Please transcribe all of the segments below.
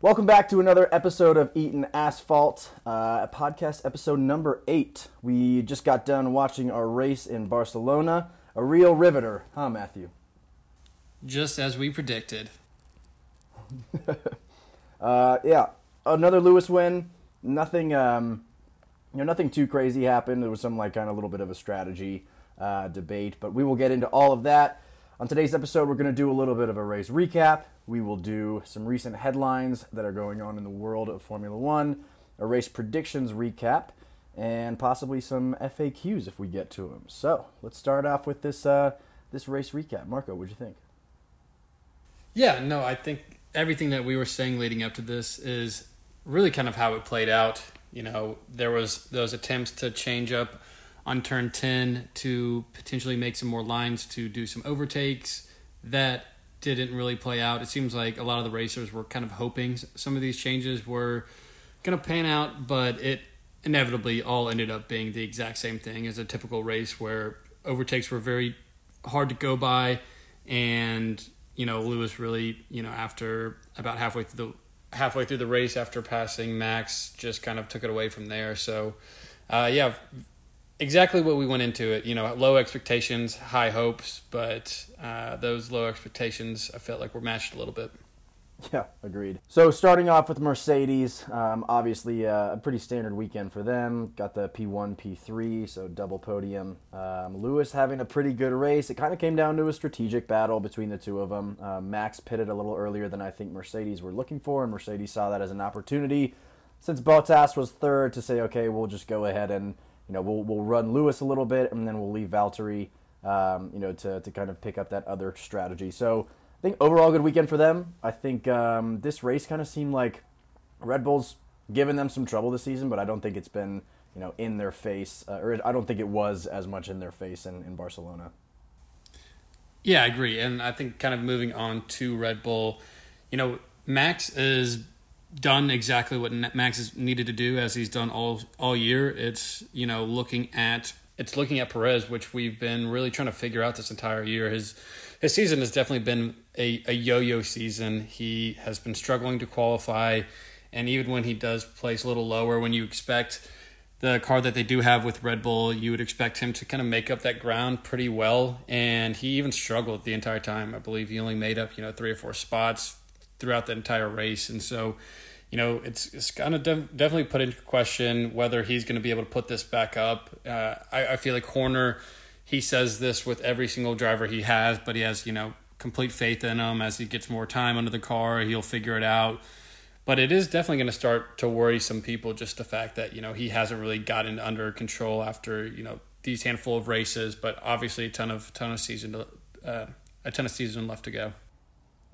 Welcome back to another episode of Eaton Asphalt, uh, podcast episode number eight. We just got done watching our race in Barcelona. A real riveter, huh, Matthew? Just as we predicted. Uh, yeah, another Lewis win. Nothing, um, you know, nothing too crazy happened. There was some like kind of little bit of a strategy uh, debate, but we will get into all of that. On today's episode, we're going to do a little bit of a race recap. We will do some recent headlines that are going on in the world of Formula One, a race predictions recap, and possibly some FAQs if we get to them. So let's start off with this uh, this race recap. Marco, what'd you think? Yeah, no, I think everything that we were saying leading up to this is really kind of how it played out. You know, there was those attempts to change up on turn 10 to potentially make some more lines to do some overtakes that didn't really play out. It seems like a lot of the racers were kind of hoping some of these changes were going to pan out, but it inevitably all ended up being the exact same thing as a typical race where overtakes were very hard to go by and you know, Lewis really, you know, after about halfway through the halfway through the race after passing Max, just kind of took it away from there. So, uh, yeah, exactly what we went into it. You know, low expectations, high hopes, but uh, those low expectations, I felt like were matched a little bit. Yeah, agreed. So starting off with Mercedes, um, obviously uh, a pretty standard weekend for them. Got the P1, P3, so double podium. Um, Lewis having a pretty good race. It kind of came down to a strategic battle between the two of them. Uh, Max pitted a little earlier than I think Mercedes were looking for, and Mercedes saw that as an opportunity. Since Bottas was third, to say, okay, we'll just go ahead and you know we'll we'll run Lewis a little bit, and then we'll leave Valtteri, um, you know, to to kind of pick up that other strategy. So I think overall good weekend for them. I think um, this race kind of seemed like Red Bull's given them some trouble this season, but I don't think it's been you know in their face, uh, or I don't think it was as much in their face in, in Barcelona. Yeah, I agree, and I think kind of moving on to Red Bull, you know, Max is done exactly what Max has needed to do as he's done all all year. It's you know looking at it's looking at Perez, which we've been really trying to figure out this entire year. His his season has definitely been a, a yo-yo season. He has been struggling to qualify, and even when he does place a little lower, when you expect the car that they do have with Red Bull, you would expect him to kind of make up that ground pretty well. And he even struggled the entire time. I believe he only made up you know three or four spots throughout the entire race, and so you know, it's it's kind of de- definitely put into question whether he's going to be able to put this back up. Uh, I, I feel like Horner, he says this with every single driver he has, but he has you know complete faith in him. As he gets more time under the car, he'll figure it out. But it is definitely going to start to worry some people. Just the fact that you know he hasn't really gotten under control after you know these handful of races, but obviously a ton of ton of season to, uh, a ton of season left to go.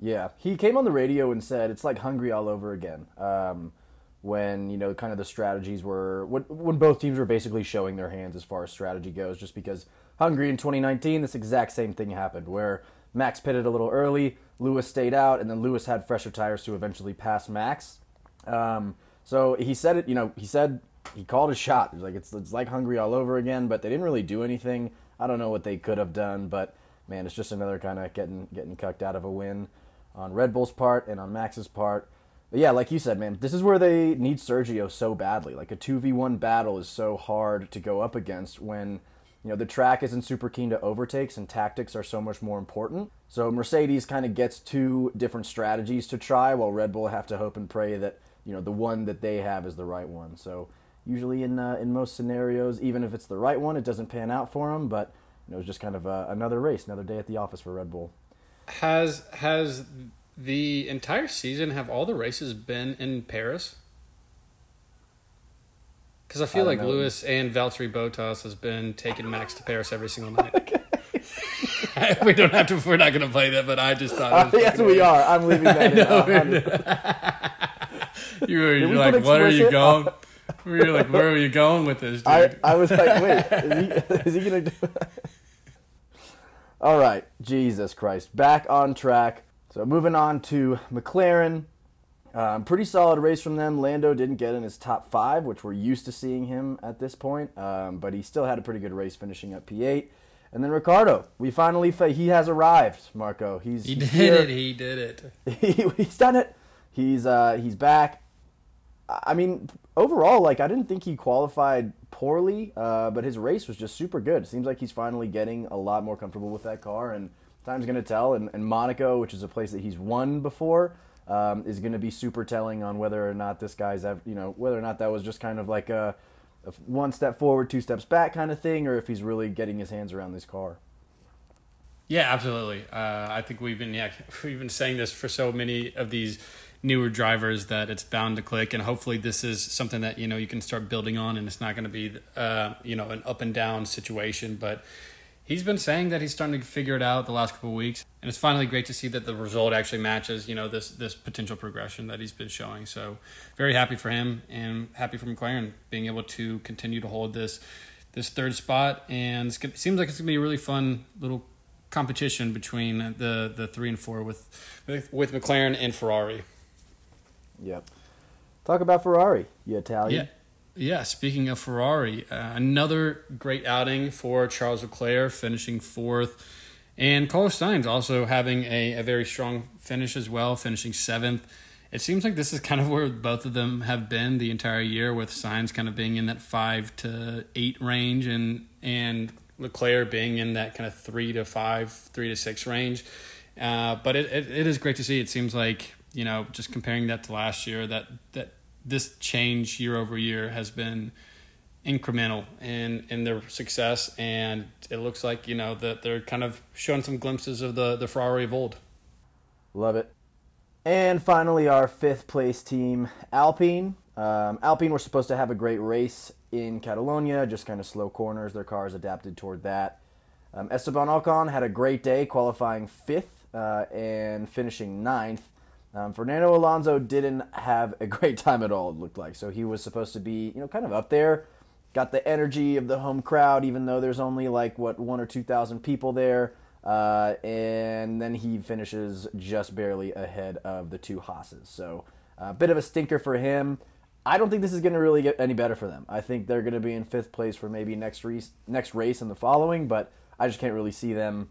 Yeah, he came on the radio and said it's like Hungary all over again. Um, when you know, kind of the strategies were when when both teams were basically showing their hands as far as strategy goes. Just because Hungary in 2019, this exact same thing happened where Max pitted a little early, Lewis stayed out, and then Lewis had fresher tires to eventually pass Max. Um, so he said it. You know, he said he called a shot. Was like it's it's like Hungary all over again, but they didn't really do anything. I don't know what they could have done, but man, it's just another kind of getting getting cucked out of a win on Red Bull's part and on Max's part. But yeah, like you said, man, this is where they need Sergio so badly. Like a 2v1 battle is so hard to go up against when, you know, the track isn't super keen to overtakes and tactics are so much more important. So Mercedes kind of gets two different strategies to try while Red Bull have to hope and pray that, you know, the one that they have is the right one. So usually in uh, in most scenarios, even if it's the right one, it doesn't pan out for them, but you know, it was just kind of uh, another race, another day at the office for Red Bull has has the entire season have all the races been in Paris? Because I feel I like know. Lewis and Valtteri Bottas has been taking Max to Paris every single night. we don't have to. We're not going to play that, but I just thought. Uh, yes, we are. I'm leaving that. in. you were you're like, what are you going? You're like, where are you going with this, dude? I, I was like, wait, is he, is he going to do? All right, Jesus Christ. Back on track. So moving on to McLaren. Um, pretty solid race from them. Lando didn't get in his top five, which we're used to seeing him at this point, um, but he still had a pretty good race, finishing up P8. And then Ricciardo, we finally he has arrived. Marco, he's he did here. it. He did it. he, he's done it. he's uh, he's back. I mean, overall, like I didn't think he qualified poorly, uh, but his race was just super good. Seems like he's finally getting a lot more comfortable with that car, and time's going to tell. And, and, Monaco, which is a place that he's won before, um, is going to be super telling on whether or not this guy's, you know, whether or not that was just kind of like a, a one step forward, two steps back kind of thing, or if he's really getting his hands around this car. Yeah, absolutely. Uh, I think we've been yeah we've been saying this for so many of these newer drivers that it's bound to click, and hopefully this is something that you know you can start building on, and it's not going to be uh, you know an up and down situation. But he's been saying that he's starting to figure it out the last couple of weeks, and it's finally great to see that the result actually matches you know this this potential progression that he's been showing. So very happy for him, and happy for McLaren being able to continue to hold this this third spot, and it seems like it's going to be a really fun little competition between the the three and four with with, with McLaren and Ferrari. Yep. Talk about Ferrari, you Italian. Yeah. Yeah, speaking of Ferrari, uh, another great outing for Charles Leclerc, finishing fourth, and Carlos Sainz also having a, a very strong finish as well, finishing seventh. It seems like this is kind of where both of them have been the entire year, with Sainz kind of being in that five to eight range, and and Leclerc being in that kind of three to five, three to six range. Uh, but it, it, it is great to see. It seems like you know just comparing that to last year that that this change year over year has been incremental in in their success, and it looks like you know that they're kind of showing some glimpses of the the Ferrari of old. Love it. And finally, our fifth place team, Alpine. Um, Alpine were supposed to have a great race in Catalonia, just kind of slow corners. Their cars adapted toward that. Um, Esteban Ocon had a great day, qualifying fifth uh, and finishing ninth. Um, Fernando Alonso didn't have a great time at all. It looked like so he was supposed to be, you know, kind of up there. Got the energy of the home crowd, even though there's only like what one or two thousand people there. Uh, and then he finishes just barely ahead of the two Haas's. So a uh, bit of a stinker for him. I don't think this is going to really get any better for them. I think they're going to be in fifth place for maybe next race, next race and the following, but I just can't really see them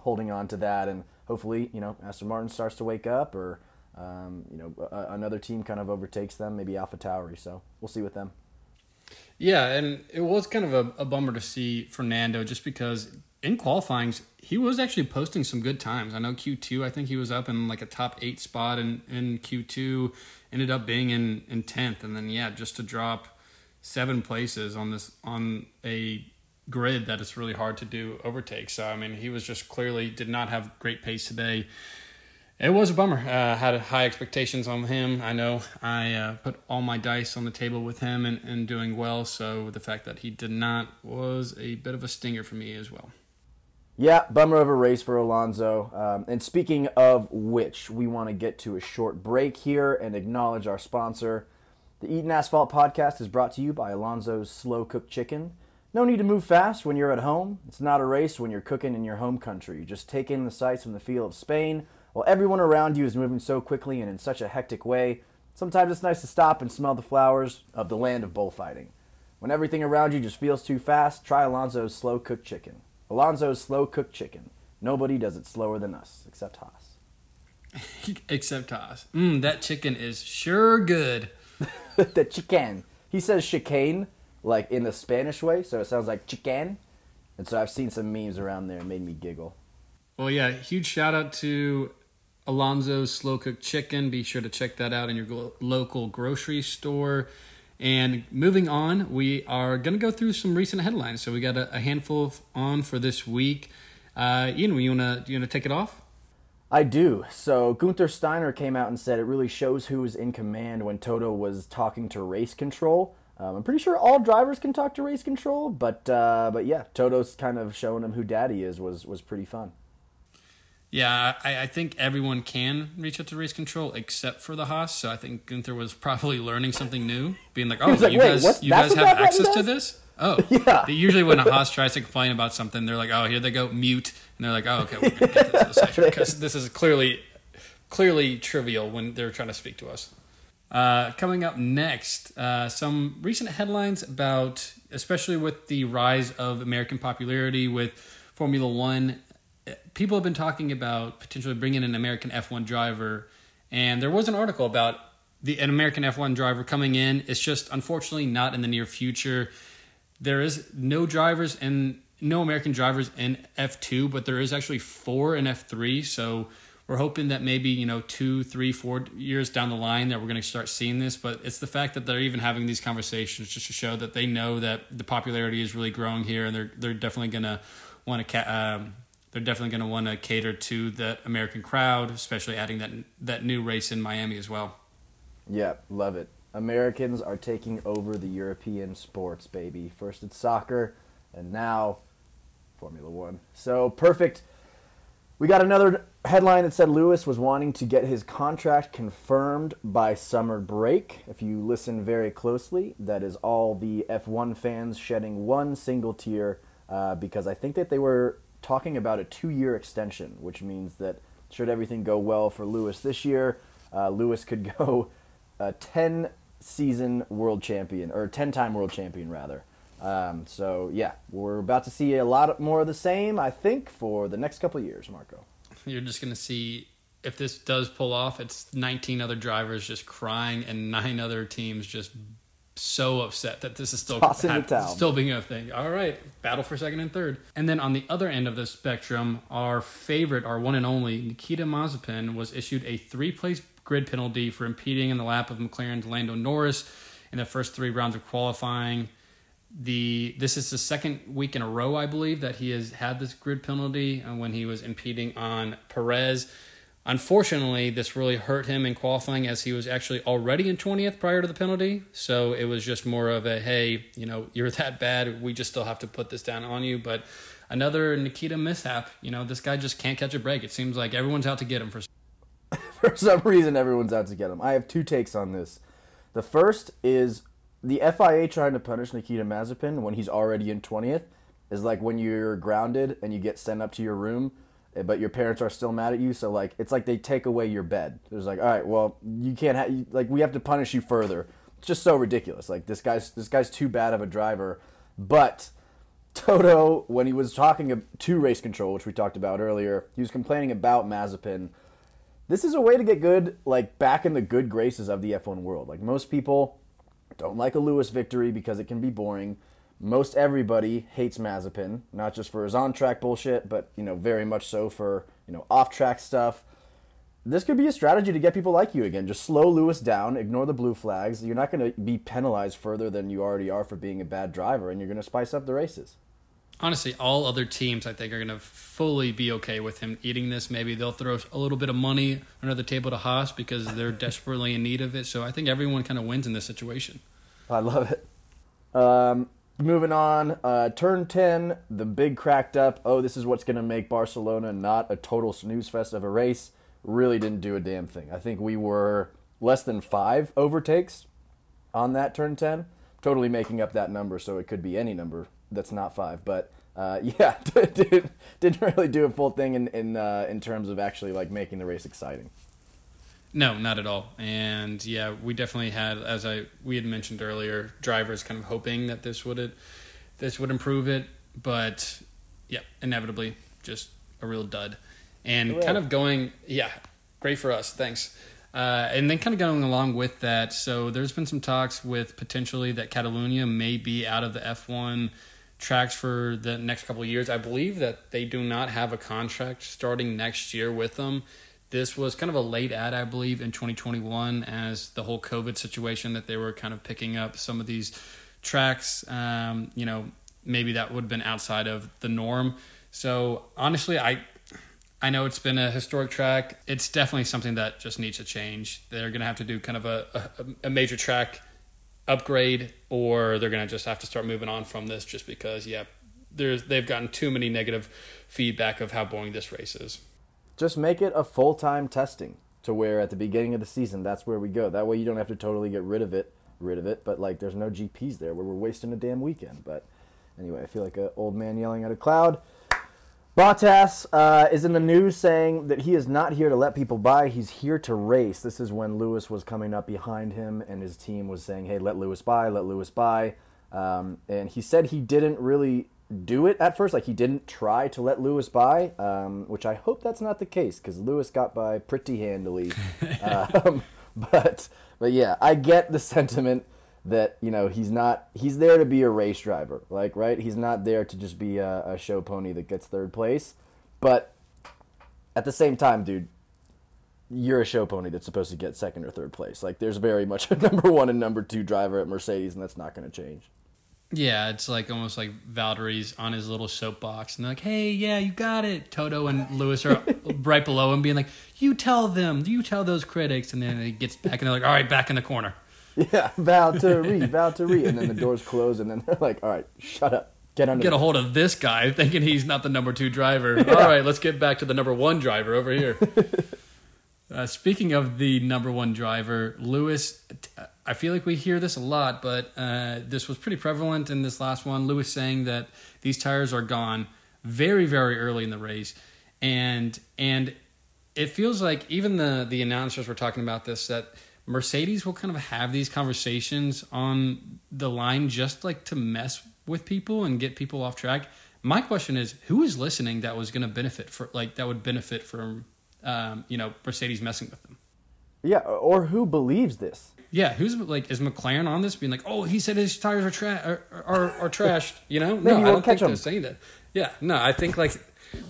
holding on to that. And hopefully, you know, Aston Martin starts to wake up, or um, you know, a, another team kind of overtakes them, maybe Alpha Tauri. So we'll see with them. Yeah, and it was kind of a, a bummer to see Fernando just because in qualifying he was actually posting some good times. I know Q two. I think he was up in like a top eight spot in in Q two ended up being in in tenth, and then yeah, just to drop seven places on this on a grid that it's really hard to do overtake. So I mean, he was just clearly did not have great pace today. It was a bummer. Uh, had high expectations on him. I know I uh, put all my dice on the table with him and, and doing well. So the fact that he did not was a bit of a stinger for me as well. Yeah, bummer of a race for Alonso. Um, and speaking of which, we want to get to a short break here and acknowledge our sponsor. The Eaton Asphalt podcast is brought to you by Alonso's Slow Cooked Chicken. No need to move fast when you're at home. It's not a race when you're cooking in your home country. You just take in the sights from the feel of Spain while everyone around you is moving so quickly and in such a hectic way. Sometimes it's nice to stop and smell the flowers of the land of bullfighting. When everything around you just feels too fast, try Alonso's Slow Cooked Chicken. Alonso's slow cooked chicken. Nobody does it slower than us, except Haas. except Haas. Mmm, that chicken is sure good. the chicken. He says chicane, like in the Spanish way, so it sounds like chicken. And so I've seen some memes around there and made me giggle. Well, yeah, huge shout out to Alonso's Slow Cooked Chicken. Be sure to check that out in your local grocery store. And moving on, we are going to go through some recent headlines. So we got a, a handful of, on for this week. Uh, Ian, you want to you want to take it off? I do. So Gunther Steiner came out and said it really shows who is in command when Toto was talking to race control. Um, I'm pretty sure all drivers can talk to race control, but uh, but yeah, Toto's kind of showing him who daddy is was was pretty fun. Yeah, I, I, think everyone can reach out to race control except for the Haas. So I think Gunther was probably learning something new, being like, "Oh, like, you guys, you guys have access to this." Oh, yeah. Usually, when a Haas tries to complain about something, they're like, "Oh, here they go, mute," and they're like, "Oh, okay, we're gonna get this because this is clearly, clearly trivial when they're trying to speak to us." Uh, coming up next, uh, some recent headlines about, especially with the rise of American popularity with Formula One people have been talking about potentially bringing an American F1 driver And there was an article about the an American F1 driver coming in. It's just unfortunately not in the near future. There is no drivers and no American drivers in F2, but there is actually four in F3. So we're hoping that maybe you know two, three, four years down the line that we're going to start seeing this. But it's the fact that they're even having these conversations just to show that they know that the popularity is really growing here, and they're they're definitely going to want to. Um, they're definitely going to want to cater to that American crowd, especially adding that that new race in Miami as well. Yeah, love it. Americans are taking over the European sports, baby. First it's soccer, and now Formula One. So perfect. We got another headline that said Lewis was wanting to get his contract confirmed by summer break. If you listen very closely, that is all the F1 fans shedding one single tear uh, because I think that they were talking about a two year extension, which means that should everything go well for Lewis this year, uh, Lewis could go a 10 season world champion, or 10 time world champion, rather. Um, so yeah, we're about to see a lot more of the same, I think, for the next couple years, Marco. You're just going to see if this does pull off, it's 19 other drivers just crying and nine other teams just so upset that this is still still being a thing. All right, battle for second and third. And then on the other end of the spectrum, our favorite, our one and only Nikita Mazepin was issued a three-place grid penalty for impeding in the lap of McLaren's Lando Norris in the first three rounds of qualifying the this is the second week in a row, I believe, that he has had this grid penalty uh, when he was impeding on Perez. Unfortunately, this really hurt him in qualifying as he was actually already in 20th prior to the penalty. So it was just more of a, hey, you know, you're that bad. We just still have to put this down on you. But another Nikita mishap. You know, this guy just can't catch a break. It seems like everyone's out to get him for. for some reason, everyone's out to get him. I have two takes on this. The first is the FIA trying to punish Nikita Mazepin when he's already in 20th is like when you're grounded and you get sent up to your room, but your parents are still mad at you. So like it's like they take away your bed. It's like all right, well you can't have like we have to punish you further. It's just so ridiculous. Like this guy's this guy's too bad of a driver. But Toto, when he was talking to race control, which we talked about earlier, he was complaining about Mazepin. This is a way to get good, like back in the good graces of the F1 world. Like most people don't like a Lewis victory because it can be boring. Most everybody hates Mazepin, not just for his on-track bullshit, but you know very much so for you know off-track stuff. This could be a strategy to get people like you again. Just slow Lewis down, ignore the blue flags. You're not going to be penalized further than you already are for being a bad driver, and you're going to spice up the races honestly, all other teams I think are going to fully be okay with him eating this. Maybe they'll throw a little bit of money under the table to Haas because they're desperately in need of it. So I think everyone kind of wins in this situation. I love it. Um, moving on, uh, turn 10, the big cracked up. Oh, this is what's going to make Barcelona not a total snooze fest of a race. Really didn't do a damn thing. I think we were less than five overtakes on that turn 10, totally making up that number, so it could be any number that's not five. But uh, yeah, didn't really do a full thing in in uh, in terms of actually like making the race exciting. No, not at all. And yeah, we definitely had, as I we had mentioned earlier, drivers kind of hoping that this would this would improve it, but yeah, inevitably just a real dud. And kind of going, yeah, great for us. Thanks. Uh, and then kind of going along with that, so there's been some talks with potentially that Catalonia may be out of the F1 tracks for the next couple of years. I believe that they do not have a contract starting next year with them. This was kind of a late ad, I believe, in 2021 as the whole COVID situation that they were kind of picking up some of these tracks. Um, you know, maybe that would have been outside of the norm. So honestly, I I know it's been a historic track. It's definitely something that just needs to change. They're going to have to do kind of a, a, a major track upgrade or they're going to just have to start moving on from this just because yeah there's they've gotten too many negative feedback of how boring this race is just make it a full-time testing to where at the beginning of the season that's where we go that way you don't have to totally get rid of it rid of it but like there's no gps there where we're wasting a damn weekend but anyway i feel like an old man yelling at a cloud Bottas uh, is in the news saying that he is not here to let people by. He's here to race. This is when Lewis was coming up behind him, and his team was saying, "Hey, let Lewis by, let Lewis by." Um, and he said he didn't really do it at first. Like he didn't try to let Lewis by, um, which I hope that's not the case because Lewis got by pretty handily. um, but but yeah, I get the sentiment that you know he's not he's there to be a race driver, like right. He's not there to just be a, a show pony that gets third place. But at the same time, dude, you're a show pony that's supposed to get second or third place. Like there's very much a number one and number two driver at Mercedes, and that's not going to change. Yeah, it's like almost like Valtteri's on his little soapbox, and they're like, "Hey, yeah, you got it." Toto and Lewis are right below him, being like, "You tell them, do you tell those critics," and then he gets back, and they're like, "All right, back in the corner." Yeah, Valtteri, Valtteri, and then the doors close, and then they're like, "All right, shut up, get under." Get a hold of this guy, thinking he's not the number two driver. Yeah. All right, let's get back to the number one driver over here. uh, speaking of the number one driver, Lewis. I feel like we hear this a lot, but uh, this was pretty prevalent in this last one. Lewis saying that these tires are gone very, very early in the race, and and it feels like even the the announcers were talking about this that Mercedes will kind of have these conversations on the line just like to mess with people and get people off track. My question is, who is listening that was going to benefit for like that would benefit from um, you know Mercedes messing with them? Yeah, or who believes this? Yeah, who's like is McLaren on this being like, oh, he said his tires are tra- are, are, are trashed, you know? No, I don't think they're saying that. Yeah, no, I think like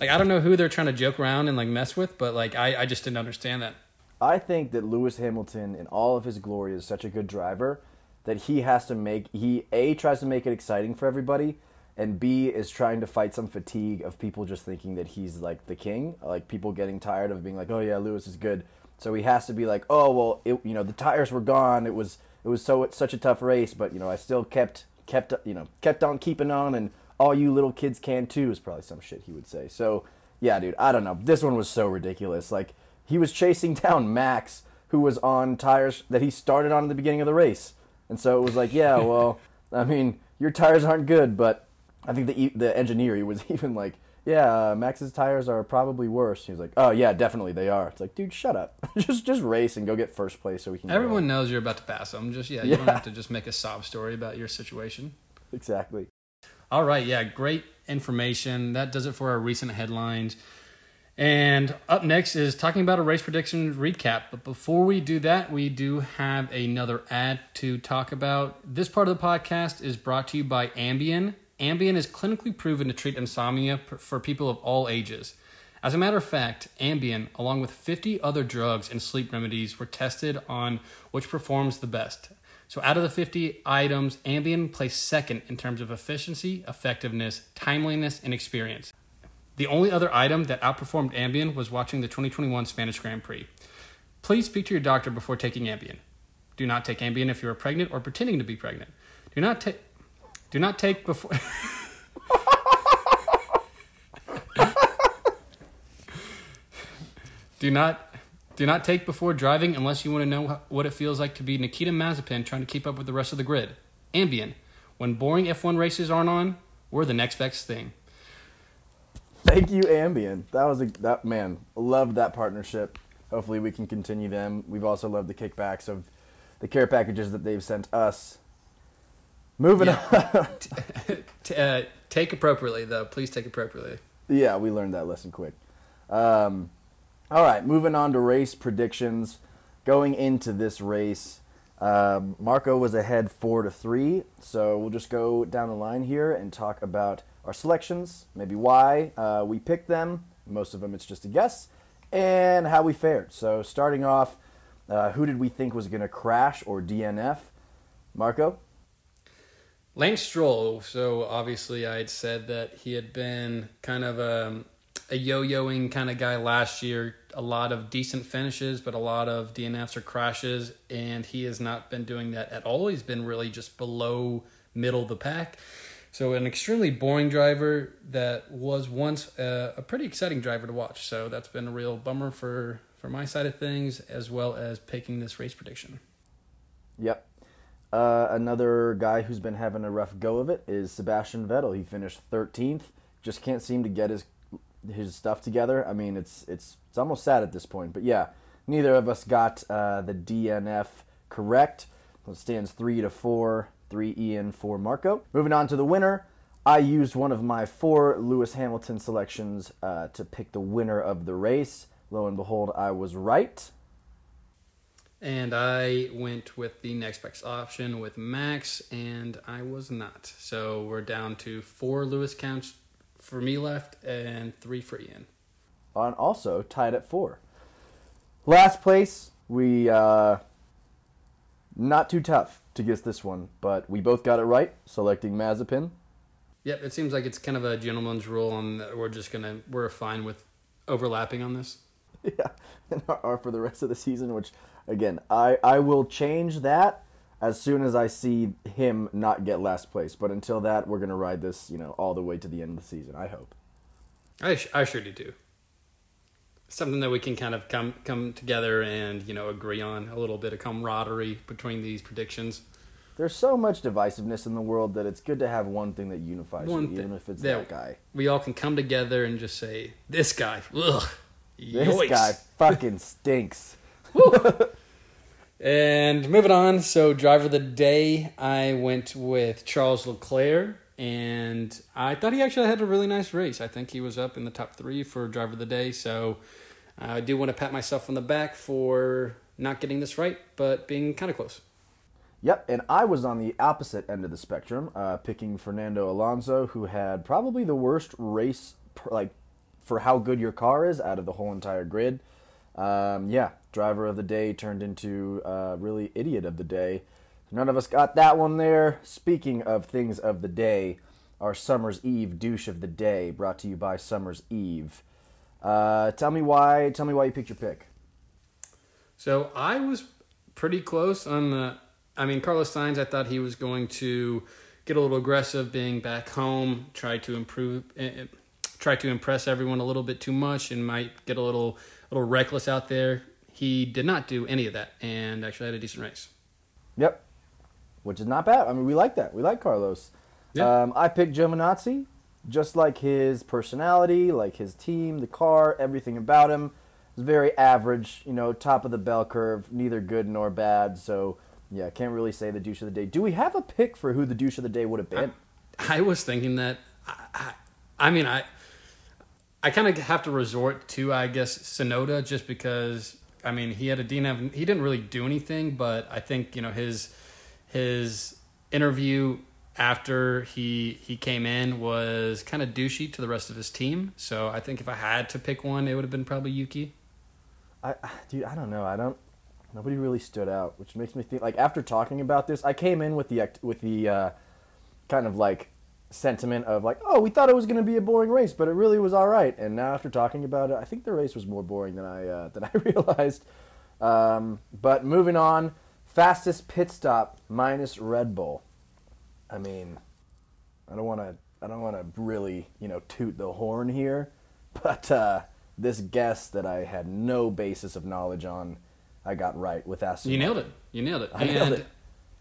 like I don't know who they're trying to joke around and like mess with, but like I I just didn't understand that. I think that Lewis Hamilton, in all of his glory, is such a good driver that he has to make he a tries to make it exciting for everybody, and b is trying to fight some fatigue of people just thinking that he's like the king, like people getting tired of being like, oh yeah, Lewis is good. So he has to be like, oh well, it, you know the tires were gone. It was it was so such a tough race, but you know I still kept kept you know kept on keeping on, and all you little kids can too is probably some shit he would say. So yeah, dude, I don't know. This one was so ridiculous. Like he was chasing down Max, who was on tires that he started on at the beginning of the race, and so it was like, yeah, well, I mean, your tires aren't good, but I think the the engineer he was even like, yeah, uh, Max's tires are probably worse. He was like, oh yeah, definitely they are. It's like, dude, shut up. just just race and go get first place so we can. Everyone knows you're about to pass them. Just yeah, you Yeah. don't have to just make a sob story about your situation. exactly. All right, yeah, great information. That does it for our recent headlines. And up next is talking about a race prediction recap. But before we do that, we do have another ad to talk about. This part of the podcast is brought to you by Ambien. Ambien is clinically proven to treat insomnia for people of all ages. As a matter of fact, Ambien, along with 50 other drugs and sleep remedies, were tested on which performs the best. So, out of the 50 items, Ambien placed second in terms of efficiency, effectiveness, timeliness, and experience. The only other item that outperformed Ambien was watching the 2021 Spanish Grand Prix. Please speak to your doctor before taking Ambien. Do not take Ambien if you are pregnant or pretending to be pregnant. Do not take. Do not take before. do not. Do not take before driving unless you want to know what it feels like to be Nikita Mazepin trying to keep up with the rest of the grid. Ambien. When boring F1 races aren't on, we're the next best thing. Thank you, Ambien. That was a that man loved that partnership. Hopefully, we can continue them. We've also loved the kickbacks of the care packages that they've sent us. Moving on. T- uh, take appropriately, though. Please take appropriately. yeah, we learned that lesson quick. Um, all right, moving on to race predictions. Going into this race, um, Marco was ahead four to three. So we'll just go down the line here and talk about our selections, maybe why uh, we picked them. Most of them, it's just a guess, and how we fared. So starting off, uh, who did we think was going to crash or DNF? Marco. Lance Stroll. So obviously, I had said that he had been kind of a, a yo-yoing kind of guy last year. A lot of decent finishes, but a lot of DNFs or crashes, and he has not been doing that at all. He's been really just below middle of the pack. So an extremely boring driver that was once a, a pretty exciting driver to watch. So that's been a real bummer for for my side of things, as well as picking this race prediction. Yep. Uh, another guy who's been having a rough go of it is Sebastian Vettel. He finished 13th. Just can't seem to get his his stuff together. I mean, it's it's it's almost sad at this point. But yeah, neither of us got uh, the DNF correct. It stands three to four, three Ian, four Marco. Moving on to the winner. I used one of my four Lewis Hamilton selections uh, to pick the winner of the race. Lo and behold, I was right. And I went with the next best option with Max, and I was not. So we're down to four Lewis counts for me left and three for Ian. And also tied at four. Last place, we uh, not too tough to guess this one, but we both got it right, selecting Mazepin. Yep, it seems like it's kind of a gentleman's rule, and we're just gonna we're fine with overlapping on this. Yeah, and are for the rest of the season. Which, again, I I will change that as soon as I see him not get last place. But until that, we're gonna ride this, you know, all the way to the end of the season. I hope. I I sure do too. Something that we can kind of come come together and you know agree on a little bit of camaraderie between these predictions. There's so much divisiveness in the world that it's good to have one thing that unifies One you, thing even if it's that- that guy. We all can come together and just say, "This guy, ugh, This yoicks." guy fucking stinks. And moving on, so driver of the day, I went with Charles Leclerc, and I thought he actually had a really nice race. I think he was up in the top three for driver of the day, so I do want to pat myself on the back for not getting this right, but being kind of close. Yep, and I was on the opposite end of the spectrum, uh, picking Fernando Alonso, who had probably the worst race, per, like for how good your car is out of the whole entire grid. Um, yeah, driver of the day turned into uh, really idiot of the day. None of us got that one there. Speaking of things of the day, our Summer's Eve douche of the day, brought to you by Summer's Eve. Uh, tell me why. Tell me why you picked your pick. So I was pretty close on the. I mean, Carlos Sainz. I thought he was going to get a little aggressive, being back home, try to improve, eh, try to impress everyone a little bit too much, and might get a little, little reckless out there. He did not do any of that, and actually had a decent race. Yep. Which is not bad. I mean, we like that. We like Carlos. Yeah. Um, I picked Giovinazzi, just like his personality, like his team, the car, everything about him. Is very average, you know, top of the bell curve, neither good nor bad. So, yeah, can't really say the douche of the day. Do we have a pick for who the douche of the day would have been? I was thinking that. I, I, I mean, I, I kind of have to resort to, I guess, Tsunoda just because. I mean, he had a didn't he didn't really do anything, but I think you know his his interview after he he came in was kind of douchey to the rest of his team. So I think if I had to pick one, it would have been probably Yuki. I, dude, I don't know. I don't. Nobody really stood out, which makes me think. Like after talking about this, I came in with the with the uh, kind of like sentiment of like, oh, we thought it was going to be a boring race, but it really was all right. And now after talking about it, I think the race was more boring than I uh, than I realized. Um, but moving on, fastest pit stop minus Red Bull. I mean, I don't want to. I don't want to really, you know, toot the horn here, but uh, this guess that I had no basis of knowledge on, I got right with Aston. You nailed it. You nailed it. I and, nailed it.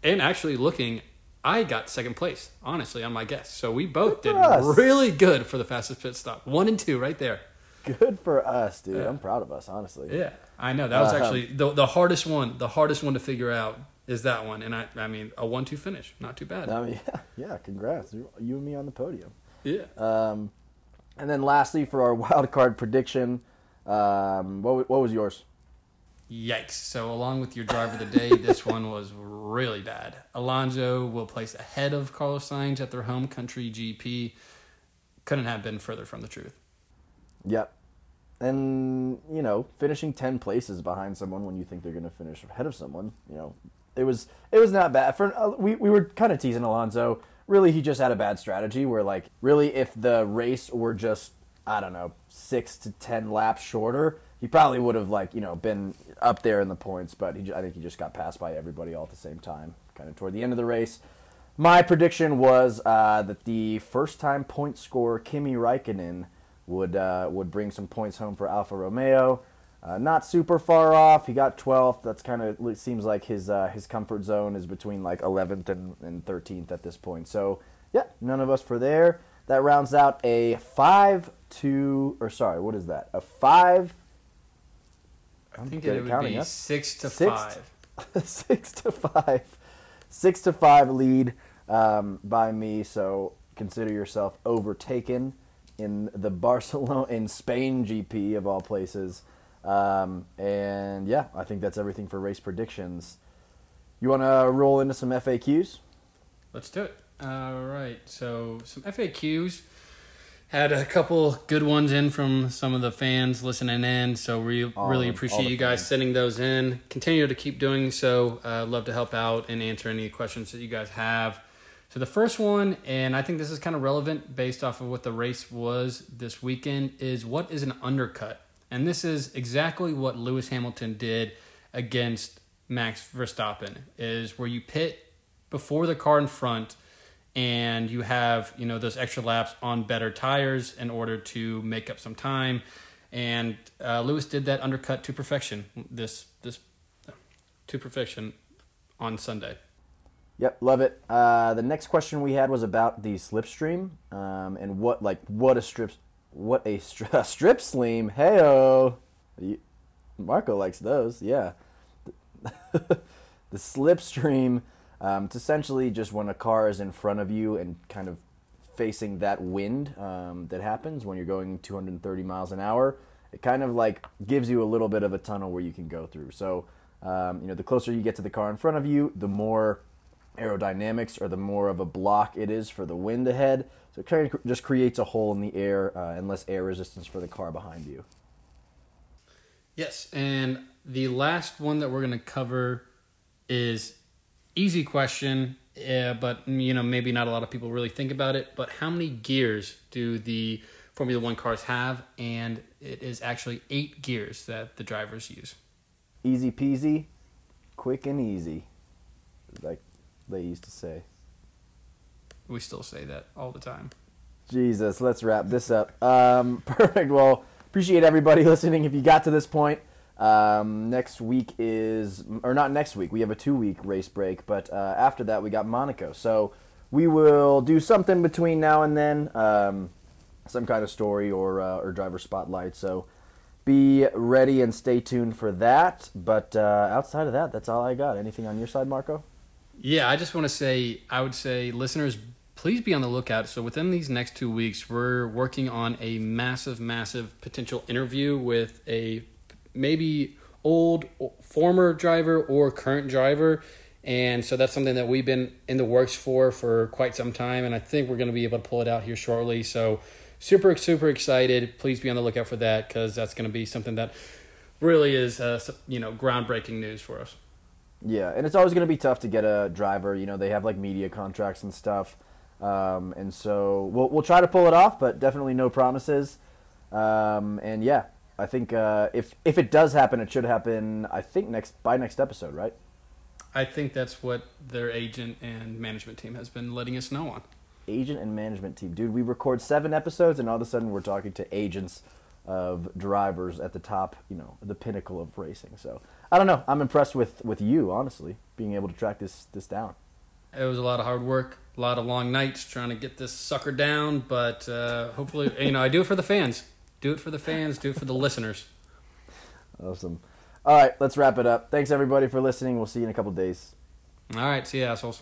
And actually, looking, I got second place, honestly, on my guess. So we both Good did us. really good for the fastest pit stop. One and two, right there. Good for us, dude. Yeah. I'm proud of us, honestly. Yeah, I know that was Uh-huh. actually the the hardest one. The hardest one to figure out is that one, and I I mean a one two finish, not too bad. I mean, yeah, yeah. Congrats, you, you and me on the podium. Yeah. Um, and then lastly, for our wild card prediction, um, what what was yours? Yikes! So along with your driver of the day, this one was really bad. Alonso will place ahead of Carlos Sainz at their home country GP. Couldn't have been further from the truth. Yep. And you know, finishing ten places behind someone when you think they're going to finish ahead of someone, you know, it was it was not bad. For uh, we we were kind of teasing Alonso. Really, he just had a bad strategy. Where like, really, if the race were just I don't know six to ten laps shorter, he probably would have like you know been up there in the points. But he, I think he just got passed by everybody all at the same time, kind of toward the end of the race. My prediction was uh, that the first time point scorer Kimi Raikkonen would uh, would bring some points home for Alfa Romeo. Uh, not super far off. He got 12th. That's kind of seems like his uh, his comfort zone is between like 11th and, and 13th at this point. So yeah, none of us for there. That rounds out a five two or sorry, what is that? A five. I I'm think good it at would counting, be huh? six to Six five. six to five, six to five lead um, by me. So consider yourself overtaken in the Barcelona in Spain GP of all places. Um, and yeah, I think that's everything for race predictions. You want to roll into some FAQs? Let's do it. All right. So some FAQs. Had a couple good ones in from some of the fans listening in, so we All- really appreciate you guys fans. sending those in. Continue to keep doing so. Uh, love to help out and answer any questions that you guys have. So the first one, and I think this is kind of relevant based off of what the race was this weekend, is what is an undercut? And this is exactly what Lewis Hamilton did against Max Verstappen, is where you pit before the car in front and you have you know those extra laps on better tires in order to make up some time and uh, lewis did that undercut to perfection this this to perfection on sunday Yep, love it. Uh, the next question we had was about the slipstream um, and what like what a strip what a, stri- a strip slim. Heyo, Marco likes those. Yeah, the slipstream. Um, it's essentially just when a car is in front of you and kind of facing that wind um, that happens when you're going 230 miles an hour. It kind of like gives you a little bit of a tunnel where you can go through. So, um, you know, the closer you get to the car in front of you, the more aerodynamics or the more of a block it is for the wind ahead. So it kind of just creates a hole in the air uh, and less air resistance for the car behind you. yes and the last one that we're going to cover is easy question uh, but you know maybe not a lot of people really think about it but how many gears do the formula one cars have and it is actually eight gears that the drivers use Easy peasy, quick and easy, like they used to say. we still say that all the time Jesus, let's wrap this up. Um, perfect. Well, appreciate everybody listening. If you got to this point, um, next week is, or not next week, we have a two week race break, but uh, after that, we got Monaco. So we will do something between now and then, um, some kind of story or, uh, or driver spotlight. So be ready and stay tuned for that. But uh, outside of that, that's all I got. Anything on your side, Marco? Yeah, I just want to say, I would say, listeners, please be on the lookout. So, within these next two weeks, we're working on a massive, massive potential interview with a maybe old, former driver or current driver. And so that's something that we've been in the works for for quite some time. And I think we're going to be able to pull it out here shortly. So, super, super excited. Please be on the lookout for that because that's going to be something that really is, uh, you know, groundbreaking news for us. Yeah, and it's always going to be tough to get a driver. You know, they have like media contracts and stuff, um, and so we'll we'll try to pull it off, but definitely no promises. Um, and yeah, I think uh, if if it does happen, it should happen. I think next by next episode, right? I think that's what their agent and management team has been letting us know on. Agent and management team, dude. We record seven episodes, and all of a sudden we're talking to agents of drivers at the top, you know, the pinnacle of racing. So I don't know. I'm impressed with with you, honestly, being able to track this this down. It was a lot of hard work, a lot of long nights trying to get this sucker down, but uh, hopefully, you know, I do it for the fans. Do it for the fans. Do it for the listeners. Awesome. All right, let's wrap it up. Thanks everybody for listening. We'll see you in a couple days. All right, see you assholes.